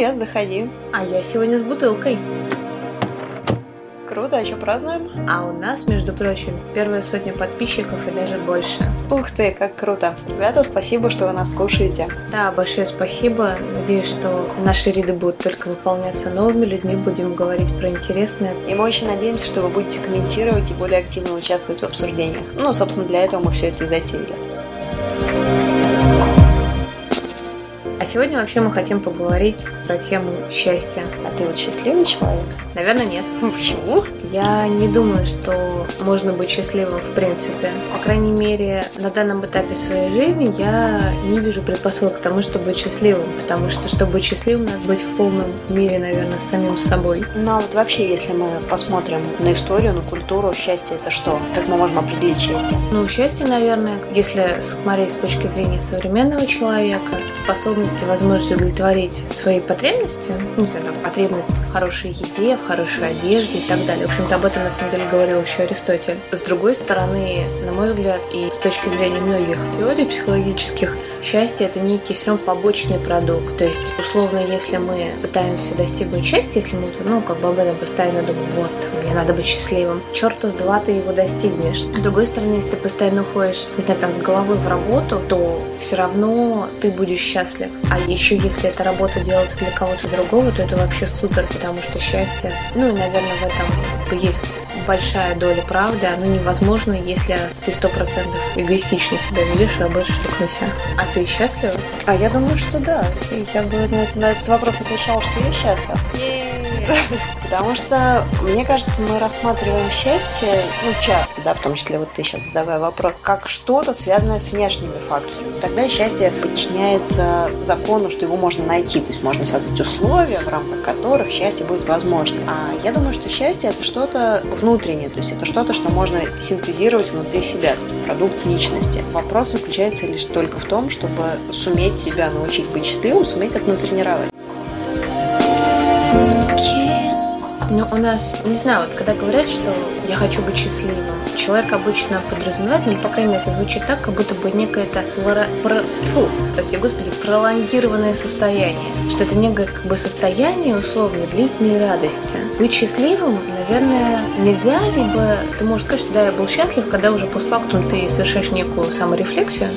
Привет, заходи. А я сегодня с бутылкой. Круто, а что празднуем? А у нас, между прочим, первая сотня подписчиков и даже больше. Ух ты, как круто. Ребята, спасибо, что вы нас слушаете. Да, большое спасибо. Надеюсь, что наши ряды будут только выполняться новыми людьми, будем говорить про интересное. И мы очень надеемся, что вы будете комментировать и более активно участвовать в обсуждениях. Ну, собственно, для этого мы все это и затеяли. Сегодня вообще мы хотим поговорить про тему счастья. А ты вот счастливый человек? Наверное, нет. Почему? Я не думаю, что можно быть счастливым в принципе. По крайней мере, на данном этапе своей жизни я не вижу предпосылок к тому, чтобы быть счастливым. Потому что, чтобы быть счастливым, надо быть в полном мире, наверное, самим собой. Ну, а вот вообще, если мы посмотрим на историю, на культуру, счастье это что? Как мы можем определить счастье? Ну, счастье, наверное, если смотреть с точки зрения современного человека, способности, возможность удовлетворить свои потребности, не знаю, там, потребность в хорошей еде, в хорошей одежде и так далее. В общем-то, об этом на самом деле говорил еще Аристотель. С другой стороны, на мой взгляд, и с точки зрения многих теорий психологических, счастье это некий все побочный продукт. То есть, условно, если мы пытаемся достигнуть счастья, если мы, ну, как бы об этом постоянно думаем, вот, мне надо быть счастливым, черта с два ты его достигнешь. С другой стороны, если ты постоянно ходишь, не знаю, там, с головой в работу, то все равно ты будешь счастлив. А еще если эта работа делается для кого-то другого, то это вообще супер, потому что счастье, ну и, наверное, в этом есть большая доля правды, оно невозможно, если ты сто процентов эгоистично себя ведешь и работаешь только на себя. А ты счастлива? А я думаю, что да. Я бы на, на этот вопрос отвечала, что я счастлива. Потому что, мне кажется, мы рассматриваем счастье, ну, часто, да, в том числе вот ты сейчас задавая вопрос, как что-то связанное с внешними факторами. Тогда счастье подчиняется закону, что его можно найти, то есть можно создать условия, в рамках которых счастье будет возможно. А я думаю, что счастье это что-то внутреннее, то есть это что-то, что можно синтезировать внутри себя, продукт личности. Вопрос заключается лишь только в том, чтобы суметь себя научить быть счастливым, суметь это натренировать. Ну, у нас, не знаю, вот когда говорят, что я хочу быть счастливым, человек обычно подразумевает, ну, по крайней мере, это звучит так, как будто бы некое это про, про, фу, прости господи, пролонгированное состояние. Что это некое как бы состояние, условно, длительной радости. Быть счастливым, наверное, нельзя, либо ты можешь сказать, что да, я был счастлив, когда уже постфактум ты совершаешь некую саморефлексию.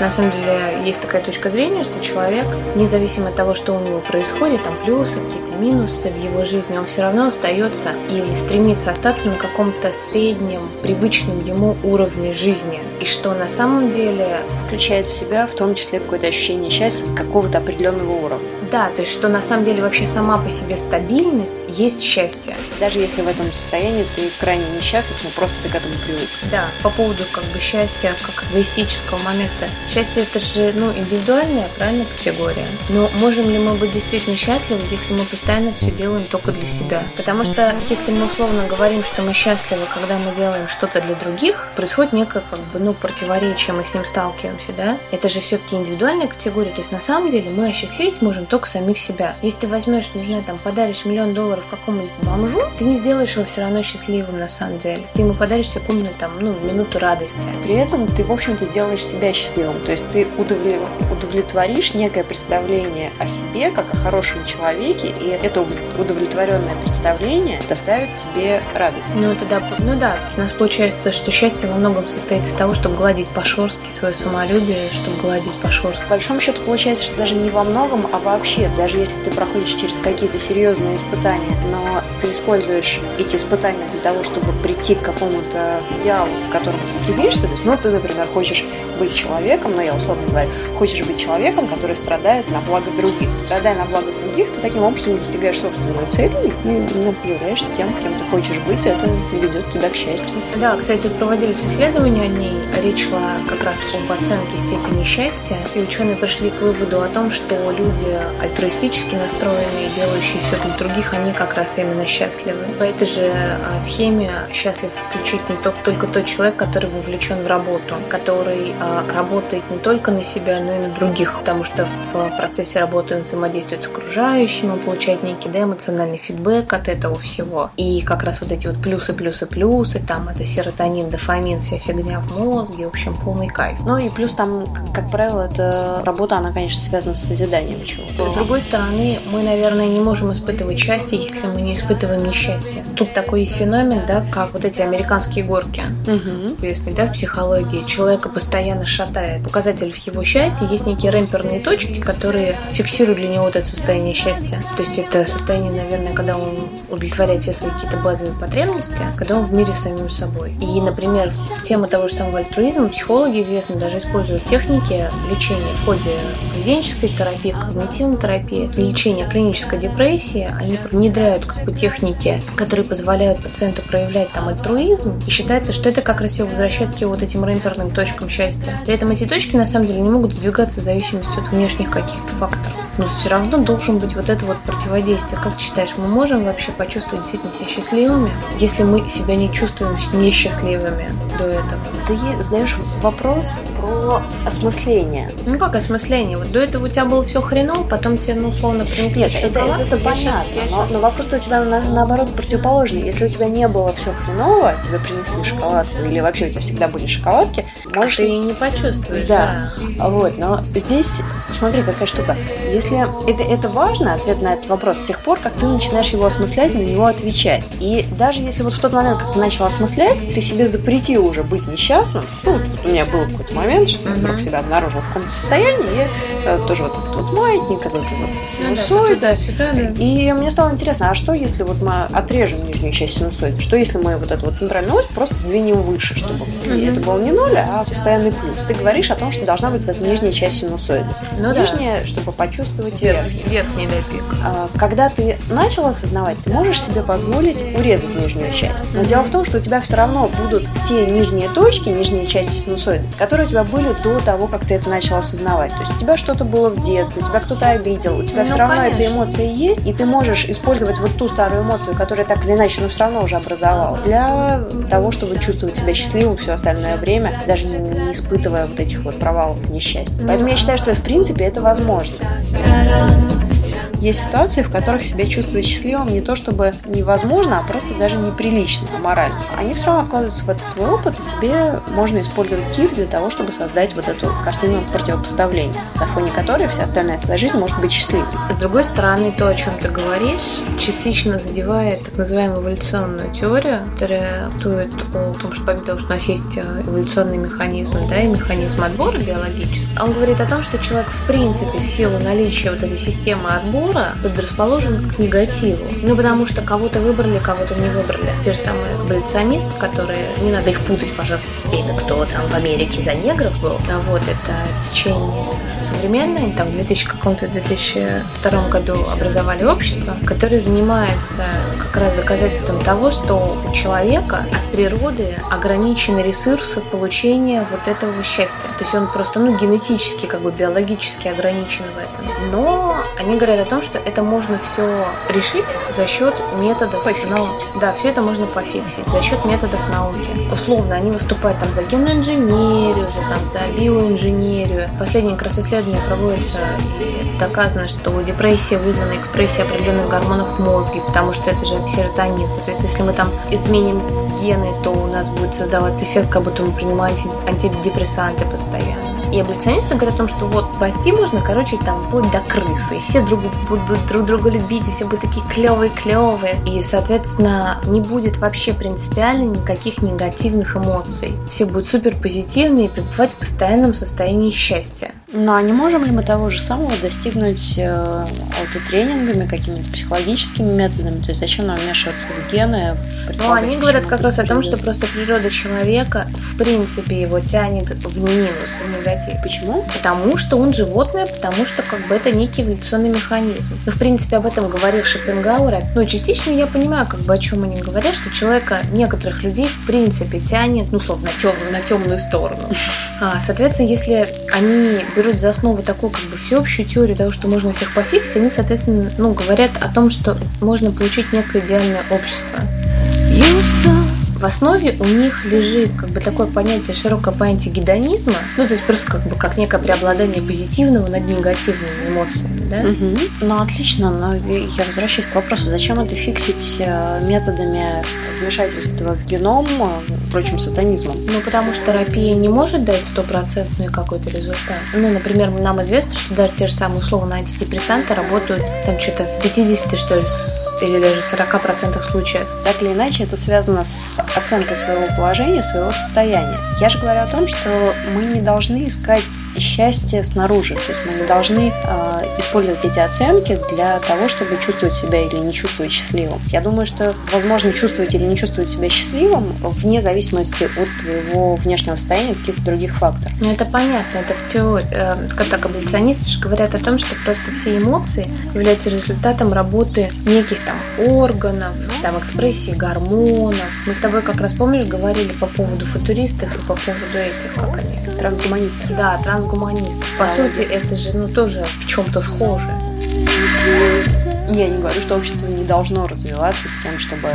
На самом деле, есть такая точка зрения, что человек, независимо от того, что у него происходит, там плюсы, какие-то минусы в его жизни, он все равно остается или стремится остаться на каком-то среднем, привычном ему уровне жизни. И что на самом деле включает в себя в том числе какое-то ощущение счастья какого-то определенного уровня. Да, то есть что на самом деле вообще сама по себе стабильность есть счастье. Даже если в этом состоянии ты крайне несчастлив, но просто ты к этому привык. Да, по поводу как бы счастья, как эгоистического момента. Счастье это же, ну, индивидуальная, правильно, категория. Но можем ли мы быть действительно счастливы, если мы постоянно все делаем только для себя? Потому что если мы условно говорим, что мы счастливы, когда мы делаем что-то для других, происходит некое как бы, ну, противоречие, мы с ним сталкиваемся, да? Это же все-таки индивидуальная категория, то есть на самом деле мы осчастливить можем только самих себя. Если ты возьмешь, не знаю, там, подаришь миллион долларов какому-нибудь бомжу, ты не сделаешь его все равно счастливым на самом деле. Ты ему подаришь секундную, там, ну, минуту радости. При этом ты, в общем-то, делаешь себя счастливым. То есть ты удовлетворишь некое представление о себе, как о хорошем человеке, и это удовлетворенное представление доставит тебе радость. Ну, тогда, ну да, у нас получается, что счастье во многом состоит из того, чтобы гладить по шорстке свое самолюбие, чтобы гладить по шорстке. По большому счету получается, что даже не во многом, а вообще, даже если ты проходишь через какие-то серьезные испытания, но ты используешь эти испытания для того, чтобы прийти к какому-то идеалу, к которому ты стремишься, то есть, ну, ты, например, хочешь быть человеком, но ну, я условно говорю, хочешь быть человеком, который страдает на благо других. Страдая на благо других, ты таким образом достигаешь собственную цель и ну, являешься тем, кем ты хочешь быть, это ведет тебя к счастью. Да, кстати, проводились исследования о ней. Речь шла как раз об оценке степени счастья, и ученые пришли к выводу о том, что люди альтруистически настроенные, делающие все для других, они как раз именно счастливы. По этой же а, схеме счастлив исключительно только тот человек, который вовлечен в работу, который а, работает не только на себя, но и на других, потому что в процессе работы он взаимодействует с окружающими, он получает некий да, эмоциональный фидбэк от этого всего. И как раз вот эти вот плюсы, плюсы, плюсы, там это серотонин, дофамин, вся фигня в мозге, в общем, полный кайф. Ну и плюс там, как правило, эта работа, она, конечно, связана с созиданием чего-то. С другой стороны, мы, наверное, не можем испытывать счастье, если мы не испытываем несчастье. Тут такой есть феномен, да, как вот эти американские горки. Угу. Известный, да, в психологии. Человека постоянно шатает. Показатель его счастья есть некие ремперные точки, которые фиксируют для него вот это состояние счастья. То есть это состояние, наверное, когда он удовлетворяет все свои какие-то базовые потребности, когда он в мире с самим собой. И, например, в тему того же самого альтруизма психологи известно даже используют техники лечения в ходе поведенческой терапии, когнитивной терапии, лечения клинической депрессии. Они внедряют как бы техники, которые позволяют пациенту проявлять там альтруизм, и считается, что это как раз его возвращает к вот этим ремперным точкам счастья. При этом эти точки на самом деле не могут сдвигаться в зависимости от внешних каких-то факторов. Но все равно должен быть вот это вот противодействие. Как ты считаешь, мы можем вообще почувствовать действительно себя счастливыми, если мы себя не чувствуем несчастливыми до этого? Ты задаешь вопрос про осмысление. Ну как осмысление? Вот до этого у тебя было все хреново, потом тебе, ну, условно, принесли Нет, шоколад. это, это понятно. Но, но вопрос у тебя на, наоборот противоположный. Если у тебя не было все хреново, тебе принесли шоколадку, или вообще у тебя всегда были шоколадки, можешь... Ты и не почувствуешь, да. да. Вот, но здесь, смотри, какая штука. Если это, это важно, ответ на этот вопрос, с тех пор, как ты начинаешь его осмыслять, на него отвечать. И даже если вот в тот момент, как ты начал осмыслять, ты себе запретил уже быть несчастным, ну, вот, вот у меня был какой-то момент, что я вдруг себя обнаружил в каком-то состоянии, и э, тоже вот этот вот маятник, этот вот синусоид, да, да, да, и мне стало интересно, а что если вот мы отрежем нижнюю часть синусоида? Что если мы вот эту вот центральную ось просто сдвинем выше, чтобы mm-hmm. это был не ноль, а постоянный плюс? Ты говоришь о том, что должна быть эта нижняя часть синусоида. Ну, нижняя, да. чтобы почувствовать верхний. Верхний да, пик. А, когда ты начал осознавать, ты можешь себе позволить урезать нижнюю часть. Но mm-hmm. дело в том, что у тебя все равно будут те нижние точки, нижние части синусоида, которые у тебя были до того, как ты это начал осознавать. То есть у тебя что-то было в детстве, тебя кто-то обидел, у тебя ну, все равно конечно. эта эмоция есть, и ты можешь использовать вот ту старую эмоцию, которая так или иначе, но все равно уже образовалась, для того, чтобы чувствовать себя счастливым все остальное время, даже не, испытывая вот этих вот провалов несчастья. Поэтому я считаю, что в принципе это возможно. Есть ситуации, в которых себя чувствовать счастливым не то чтобы невозможно, а просто даже неприлично, аморально. Они все равно откладываются в этот твой опыт, и тебе можно использовать тип для того, чтобы создать вот эту картину противопоставления, на фоне которой вся остальная твоя жизнь может быть счастливой. С другой стороны, то, о чем ты говоришь, частично задевает так называемую эволюционную теорию, которая тует о том, что помимо того, что у нас есть э, эволюционный механизм, да, и механизм отбора биологический, он говорит о том, что человек в принципе в силу наличия вот этой системы отбора культура предрасположен к негативу. Ну, потому что кого-то выбрали, кого-то не выбрали. Те же самые аболиционисты, которые, не надо их путать, пожалуйста, с теми, кто там в Америке за негров был. А вот это течение современное, там в 2000 каком-то 2002 году образовали общество, которое занимается как раз доказательством того, что у человека от природы ограничены ресурсы получения вот этого счастья. То есть он просто, ну, генетически, как бы биологически ограничен в этом. Но они говорят о том, что это можно все решить за счет методов науки. Да, все это можно пофиксить за счет методов науки. Условно, они выступают там за генную инженерию, за, там, за биоинженерию. Последние как раз исследования проводятся, и доказано, что депрессия вызвана экспрессией определенных гормонов в мозге, потому что это же серотонин. Соответственно, если мы там изменим гены, то у нас будет создаваться эффект, как будто мы принимаем антидепрессанты постоянно. И аболиционисты говорят о том, что вот спасти можно, короче, там, вплоть до крысы. И все друг, будут друг друга любить, и все будут такие клевые-клевые. И, соответственно, не будет вообще принципиально никаких негативных эмоций. Все будут супер позитивные и пребывать в постоянном состоянии счастья. Ну, а не можем ли мы того же самого достигнуть э, аутотренингами, какими-то психологическими методами? То есть зачем нам вмешиваться в гены? Ну, они говорят как раз о том, что просто природа человека, в принципе, его тянет в минус, в негатив. Почему? Потому что он животное, потому что как бы это некий эволюционный механизм. Ну, в принципе, об этом говорил Шопенгауэр. Ну, частично я понимаю, как бы о чем они говорят, что человека, некоторых людей, в принципе, тянет, ну, словно на темную, на темную сторону. А, соответственно, если они берут за основу такую как бы всеобщую теорию того, что можно всех пофиксить, они, соответственно, ну, говорят о том, что можно получить некое идеальное общество. В основе у них лежит как бы такое понятие, широкое понятие гедонизма, ну, то есть просто как бы как некое преобладание позитивного над негативными эмоциями, да? Угу. Ну, отлично, но я возвращаюсь к вопросу, зачем это фиксить э, методами вмешательства в геном, прочим сатанизмом? Ну, потому что терапия не может дать стопроцентный какой-то результат. Ну, например, нам известно, что даже те же самые условно антидепрессанты работают там что-то в 50, что ли, или даже 40% случаев. Так или иначе, это связано с оценкой своего положения, своего состояния. Я же говорю о том, что мы не должны искать счастье снаружи. То есть мы не должны э, использовать эти оценки для того, чтобы чувствовать себя или не чувствовать счастливым. Я думаю, что возможно чувствовать или не чувствовать себя счастливым вне зависимости от твоего внешнего состояния, каких-то других факторов. Ну, это понятно. Это в теории, э, скажем так, аболиционисты же говорят о том, что просто все эмоции являются результатом работы неких там органов, там экспрессии гормонов. Мы с тобой как раз, помнишь, говорили по поводу футуристов и по поводу этих, как они? Трансгуманистов. Да, трансгуманистов. По сути, это же ну тоже в чем-то схоже. Я не говорю, что общество не должно развиваться с тем, чтобы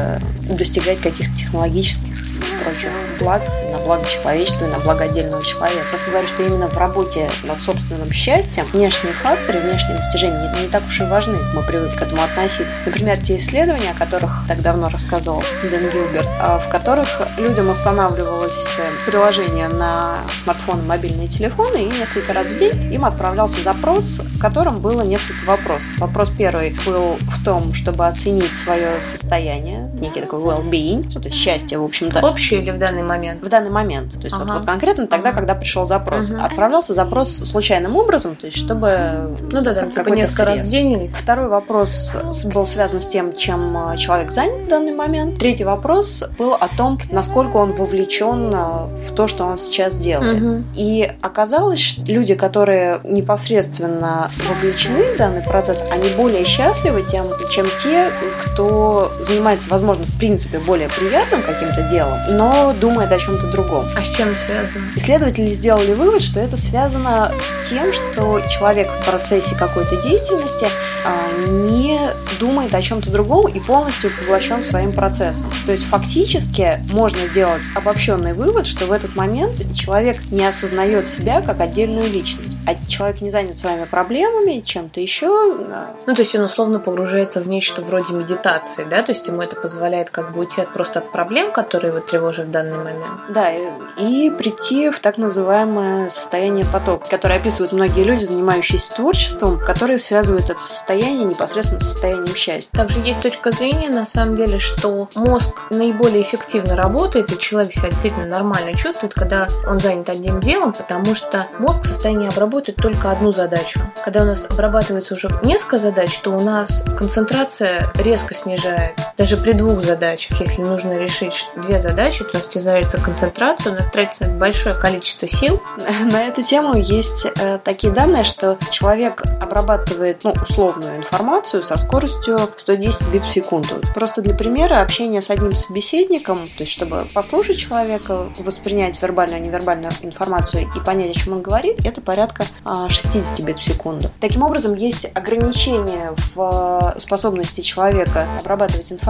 достигать каких-то технологических прочих благ, на благо человечества и на благо отдельного человека. Просто говорю, что именно в работе над собственным счастьем внешние факторы, внешние достижения не, не так уж и важны. Мы привыкли к этому относиться. Например, те исследования, о которых так давно рассказывал Дэн Гилберт, а, в которых людям устанавливалось э, приложение на смартфон мобильные телефоны, и несколько раз в день им отправлялся запрос, в котором было несколько вопросов. Вопрос первый был в том, чтобы оценить свое состояние, некий такой well-being, то есть счастье, в общем-то. Общее или в данный момент? В данный момент. То есть ага. вот, вот конкретно тогда, ага. когда пришел запрос. Угу. Отправлялся запрос случайным образом, то есть чтобы... Ну да, да, типа несколько раз в день. Второй вопрос был связан с тем, чем э, человек занят в данный момент. Третий вопрос был о том, насколько он вовлечен э, в то, что он сейчас делает. Угу. И оказалось, что люди, которые непосредственно вовлечены в данный процесс, они более счастливы, тем, чем те, кто занимается, возможно, в принципе, более приятным каким-то делом, но думает о чем-то другом. А с чем связано? Исследователи сделали вывод, что это связано с тем, что человек в процессе какой-то деятельности а, не думает о чем-то другом и полностью поглощен своим процессом. То есть фактически можно сделать обобщенный вывод, что в этот момент человек не осознает себя как отдельную личность, а человек не занят своими проблемами, чем-то еще. Ну, то есть он условно погружается в нечто вроде медитации, да? То есть ему это позволяет как бы уйти от, просто от проблем, которые его тревожат в данный момент. Да, и прийти в так называемое состояние потока, которое описывают многие люди, занимающиеся творчеством, которые связывают это состояние непосредственно с состоянием счастья. Также есть точка зрения, на самом деле, что мозг наиболее эффективно работает, и человек себя действительно нормально чувствует, когда он занят одним делом, потому что мозг в состоянии обработать только одну задачу. Когда у нас обрабатывается уже несколько задач, то у нас концентрация резко снижается. Даже при двух задачах, если нужно решить две задачи, то стязается концентрация, у нас тратится большое количество сил. На эту тему есть э, такие данные, что человек обрабатывает ну, условную информацию со скоростью 110 бит в секунду. Просто для примера общение с одним собеседником, то есть чтобы послушать человека, воспринять вербальную и невербальную информацию и понять, о чем он говорит, это порядка 60 а, бит в секунду. Таким образом, есть ограничение в э, способности человека обрабатывать информацию,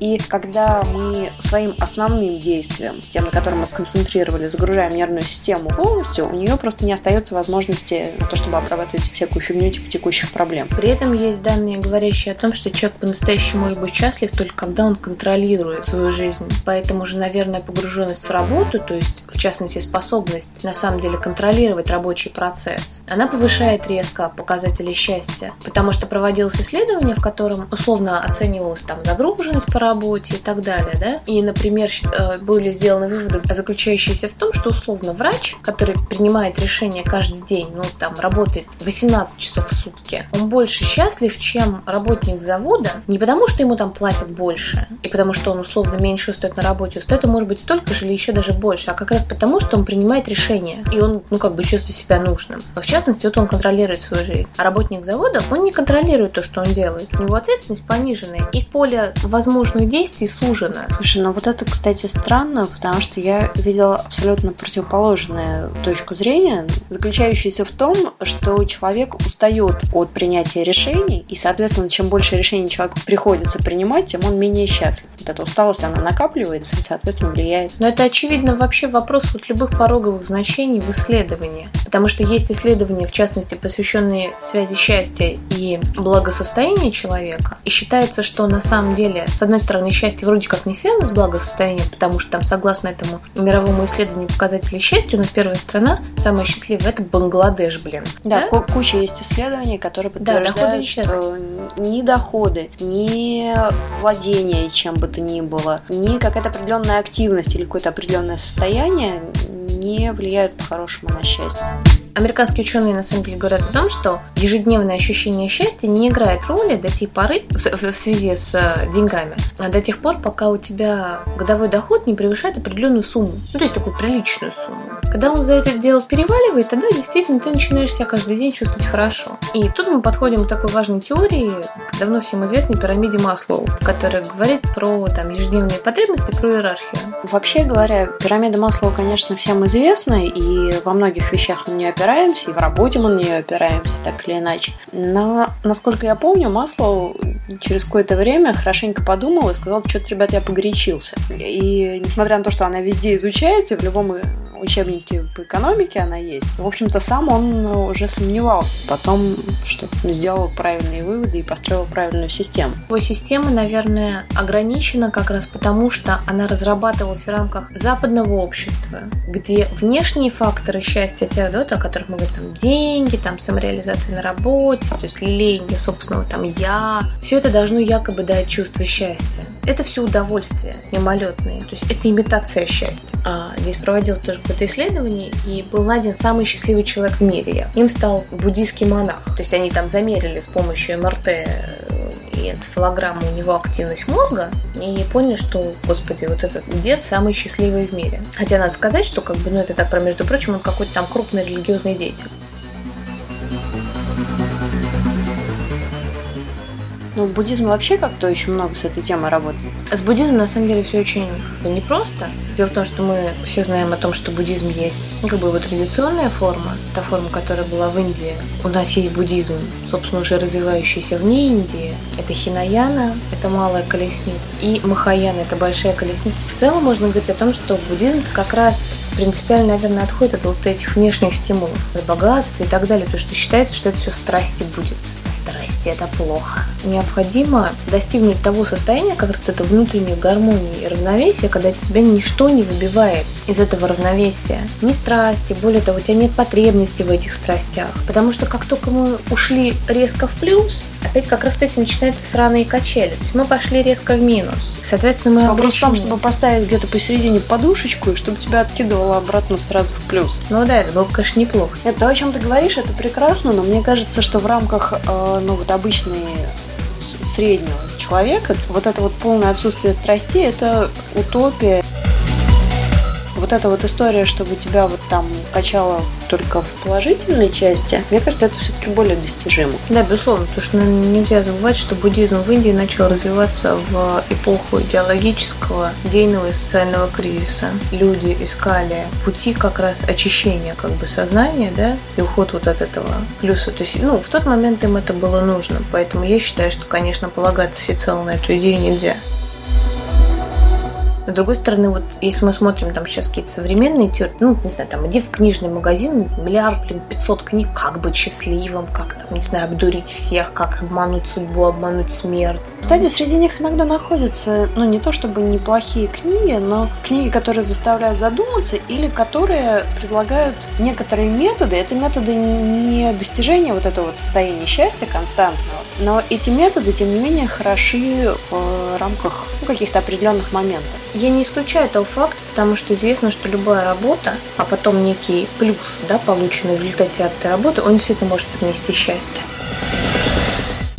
и когда мы своим основным действием, тем, на котором мы сконцентрировали, загружаем нервную систему полностью, у нее просто не остается возможности на то, чтобы обрабатывать всякую фигню типа текущих проблем. При этом есть данные, говорящие о том, что человек по-настоящему может быть счастлив только когда он контролирует свою жизнь. Поэтому же, наверное, погруженность в работу, то есть, в частности, способность на самом деле контролировать рабочий процесс, она повышает резко показатели счастья. Потому что проводилось исследование, в котором условно оценивалась там загруженность по работе и так далее, да? И, например, э, были сделаны выводы, заключающиеся в том, что условно врач, который принимает решение каждый день, ну там работает 18 часов в сутки, он больше счастлив, чем работник завода, не потому что ему там платят больше, и потому что он условно меньше устает на работе, устает он может быть столько же или еще даже больше, а как раз потому, что он принимает решение, и он, ну как бы чувствует себя нужным. Но в частности, вот он контролирует свою жизнь. А работник завода, он не контролирует то, что он делает. У него ответственность пониженная, и поле возможных действий сужено. Слушай, ну вот это, кстати, странно, потому что я видела абсолютно противоположную точку зрения, заключающуюся в том, что человек устает от принятия решений, и, соответственно, чем больше решений человеку приходится принимать, тем он менее счастлив. вот эта усталость, она накапливается и, соответственно, влияет. Но это, очевидно, вообще вопрос вот любых пороговых значений в исследовании. Потому что есть исследования, в частности, посвященные связи счастья и благосостояния человека. И считается, что на самом деле, с одной стороны, счастье вроде как не связано с благосостоянием, потому что там, согласно этому мировому исследованию показателей счастья, у нас первая страна, самая счастливая, это Бангладеш, блин. Да, да? куча есть исследований, которые подтверждают, да, что ни доходы, ни владение чем бы то ни было, ни какая-то определенная активность или какое-то определенное состояние не влияют по-хорошему на счастье. Американские ученые на самом деле говорят о том, что ежедневное ощущение счастья не играет роли до tej поры в связи с э, деньгами, а до тех пор, пока у тебя годовой доход не превышает определенную сумму, ну то есть такую приличную сумму. Когда он за это дело переваливает, тогда действительно ты начинаешь себя каждый день чувствовать хорошо. И тут мы подходим к такой важной теории, давно всем известной пирамиде Маслоу, которая говорит про там, ежедневные потребности, про иерархию. Вообще говоря, пирамида Маслоу, конечно, всем известна, и во многих вещах на нее опираемся, и в работе мы на нее опираемся, так или иначе. Но, насколько я помню, Маслоу через какое-то время хорошенько подумал и сказал, что-то, ребят, я погорячился. И несмотря на то, что она везде изучается, в любом учебнике по экономике она есть. В общем-то, сам он уже сомневался. Потом что сделал правильные выводы и построил правильную систему. Его система, наверное, ограничена как раз потому, что она разрабатывалась в рамках западного общества, где внешние факторы счастья, те, да, о которых мы говорим, там, деньги, там, самореализация на работе, то есть лелеяние собственного там я, все это должно якобы дать чувство счастья. Это все удовольствие мимолетные, то есть это имитация счастья. А здесь проводилось тоже какое-то исследование, и был найден самый счастливый человек в мире. Им стал буддийский монах. То есть они там замерили с помощью МРТ э, и энцефалограммы у него активность мозга, и поняли, что, господи, вот этот дед самый счастливый в мире. Хотя надо сказать, что как бы, ну это так, про между прочим, он какой-то там крупный религиозный деятель. Ну, буддизм вообще как-то очень много с этой темой работает. С буддизмом на самом деле все очень бы, непросто. Дело в том, что мы все знаем о том, что буддизм есть ну, как бы его традиционная форма, та форма, которая была в Индии. У нас есть буддизм, собственно, уже развивающийся вне Индии. Это Хинаяна, это малая колесница, и Махаяна, это большая колесница. В целом можно говорить о том, что буддизм как раз принципиально, наверное, отходит от вот этих внешних стимулов, от богатства и так далее, потому что считается, что это все страсти будет. Страсти это плохо. Необходимо достигнуть того состояния, как раз это внутренней гармонии и равновесия, когда тебя ничто не выбивает из этого равновесия. Ни страсти, более того, у тебя нет потребности в этих страстях. Потому что как только мы ушли резко в плюс, опять как раз эти начинаются сраные качели. То есть мы пошли резко в минус. Соответственно, мы Вопрос в том, чтобы поставить где-то посередине подушечку, и чтобы тебя откидывало обратно сразу в плюс. Ну да, это было, конечно, неплохо. Это то, о чем ты говоришь, это прекрасно, но мне кажется, что в рамках э, ну, вот обычной среднего человека вот это вот полное отсутствие страстей – это утопия вот эта вот история, чтобы тебя вот там качало только в положительной части, мне кажется, это все-таки более достижимо. Да, безусловно, потому что нельзя забывать, что буддизм в Индии начал развиваться в эпоху идеологического, идейного и социального кризиса. Люди искали пути как раз очищения как бы сознания, да, и уход вот от этого плюса. То есть, ну, в тот момент им это было нужно, поэтому я считаю, что, конечно, полагаться всецело на эту идею нельзя. С другой стороны, вот если мы смотрим там сейчас какие-то современные теории, ну, не знаю, там, иди в книжный магазин, миллиард, блин, 500 книг, как быть счастливым, как там, не знаю, обдурить всех, как обмануть судьбу, обмануть смерть. Кстати, среди них иногда находятся, ну, не то чтобы неплохие книги, но книги, которые заставляют задуматься или которые предлагают некоторые методы. Это методы не достижения вот этого вот состояния счастья константного, но эти методы, тем не менее, хороши в рамках ну, каких-то определенных моментов. Я не исключаю этого факта, потому что известно, что любая работа, а потом некий плюс, да, полученный в результате этой работы, он действительно может принести счастье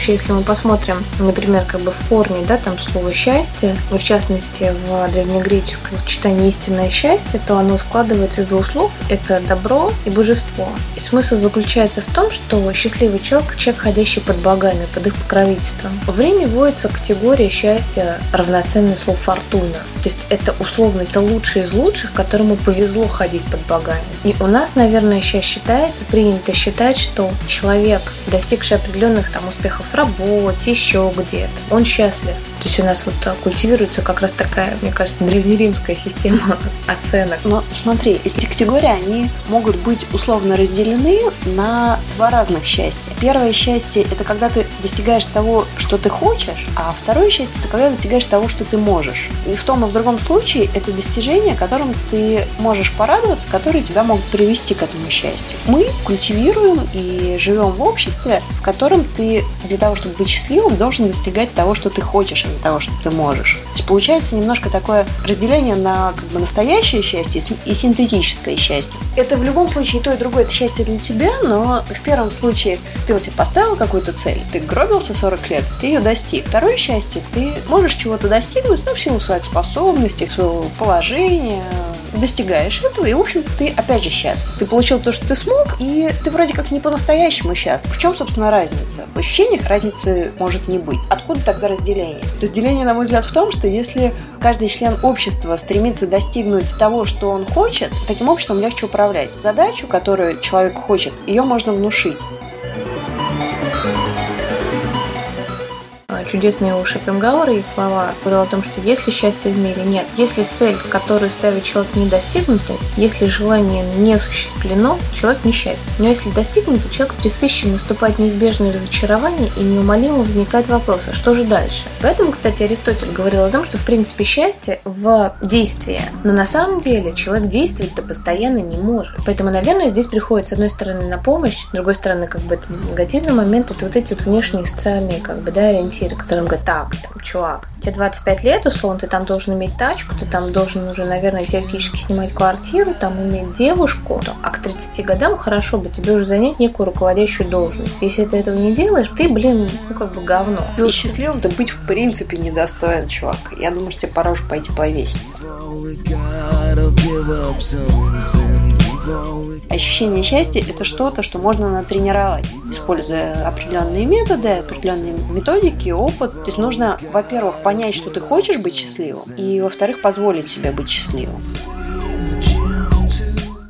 вообще, если мы посмотрим, например, как бы в корне, да, там слово счастье, и в частности в древнегреческом сочетании истинное счастье, то оно складывается из двух слов – это добро и божество. И смысл заключается в том, что счастливый человек – человек, ходящий под богами, под их покровительством. В Риме вводится категория счастья равноценное слову фортуна. То есть это условно, это лучший из лучших, которому повезло ходить под богами. И у нас, наверное, сейчас считается, принято считать, что человек, достигший определенных там успехов работе, еще где-то. Он счастлив. То есть у нас вот культивируется как раз такая, мне кажется, древнеримская система оценок. Но смотри, эти категории, они могут быть условно разделены на два разных счастья. Первое счастье – это когда ты достигаешь того, что ты хочешь, а второе счастье – это когда достигаешь того, что ты можешь. И в том и в другом случае это достижение, которым ты можешь порадоваться, которые тебя могут привести к этому счастью. Мы культивируем и живем в обществе, в котором ты для того, чтобы быть счастливым, должен достигать того, что ты хочешь, не того, что ты можешь. То есть получается немножко такое разделение на как бы, настоящее счастье и синтетическое счастье. Это в любом случае то, и другое это счастье для тебя, но в первом случае ты вот себе поставил какую-то цель, ты гробился 40 лет, ты ее достиг. Второе счастье, ты можешь чего-то достигнуть, ну, в силу своих способностей, своего положения, достигаешь этого, и, в общем, ты опять же счастлив. Ты получил то, что ты смог, и ты вроде как не по-настоящему счастлив. В чем, собственно, разница? В ощущениях разницы может не быть. Откуда тогда разделение? Разделение, на мой взгляд, в том, что если каждый член общества стремится достигнуть того, что он хочет, таким обществом легче управлять. Задачу, которую человек хочет, ее можно внушить. Чудесные у Шопенгауэра есть слова, говорил о том, что если счастья в мире нет, если цель, которую ставит человек, не достигнута, если желание не осуществлено, человек несчастен. Но если достигнуто, человек присыщен, наступает неизбежное разочарование и неумолимо возникает вопрос, а что же дальше? Поэтому, кстати, Аристотель говорил о том, что в принципе счастье в действии. Но на самом деле человек действовать-то постоянно не может. Поэтому, наверное, здесь приходит с одной стороны на помощь, с другой стороны, как бы это негативный момент, вот, вот эти вот внешние социальные как бы, да, ориентиры, которым говорят, так, там, чувак, тебе 25 лет, условно, ты там должен иметь тачку, ты там должен уже, наверное, теоретически снимать квартиру, там иметь девушку, а к 30 годам хорошо бы тебе уже занять некую руководящую должность. Если ты этого не делаешь, ты, блин, ну как бы говно. И счастливым ты быть в принципе недостоин, чувак. Я думаю, что тебе пора уже пойти повеситься. Ощущение счастья – это что-то, что можно натренировать, используя определенные методы, определенные методики, опыт. То есть нужно, во-первых, понять, что ты хочешь быть счастливым, и, во-вторых, позволить себе быть счастливым.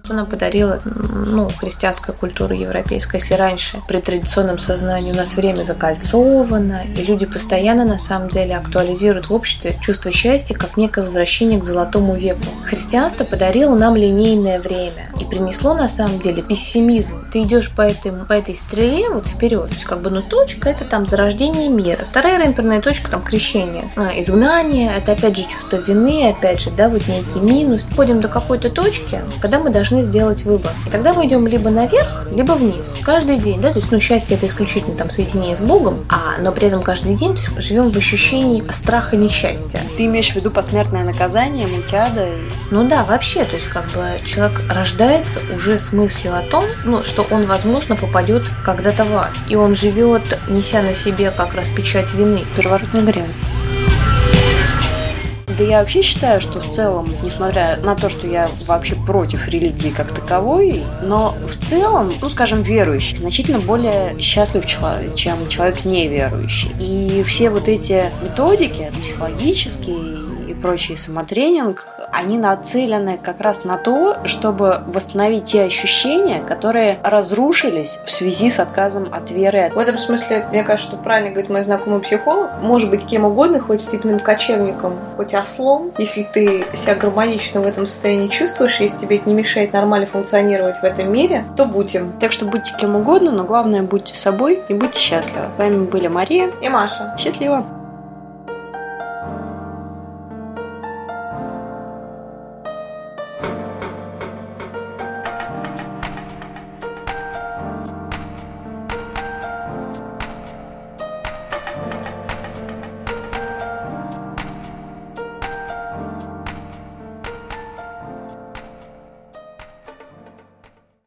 Она подарила ну, христианская культура европейская. Если раньше при традиционном сознании у нас время закольцовано, и люди постоянно на самом деле актуализируют в обществе чувство счастья как некое возвращение к золотому веку. Христианство подарило нам линейное время и принесло на самом деле пессимизм. Ты идешь по этой, по этой стреле вот вперед, то есть как бы ну точка это там зарождение мира, вторая рамперная точка там крещение, а, изгнание, это опять же чувство вины, опять же, да, вот некий минус. Входим до какой-то точки, когда мы должны должны сделать выбор. И тогда мы идем либо наверх, либо вниз. Каждый день, да, то есть, ну, счастье это исключительно там соединение с Богом, а, но при этом каждый день есть, живем в ощущении страха несчастья. Ты имеешь в виду посмертное наказание, мутяда? Ну да, вообще, то есть как бы человек рождается уже с мыслью о том, ну, что он, возможно, попадет когда-то в ад. И он живет, неся на себе как раз печать вины. Переворотный вариант. Да я вообще считаю, что в целом, несмотря на то, что я вообще против религии как таковой, но в целом, ну, скажем, верующий значительно более счастлив человек, чем человек неверующий. И все вот эти методики психологические и прочий самотренинг, они нацелены как раз на то, чтобы восстановить те ощущения, которые разрушились в связи с отказом от веры. В этом смысле, мне кажется, что правильно говорит мой знакомый психолог, может быть кем угодно, хоть степенным кочевником, хоть ослом, если ты себя гармонично в этом состоянии чувствуешь, если тебе это не мешает нормально функционировать в этом мире, то будь им. Так что будьте кем угодно, но главное будьте собой и будьте счастливы. С вами были Мария и Маша. Счастливо!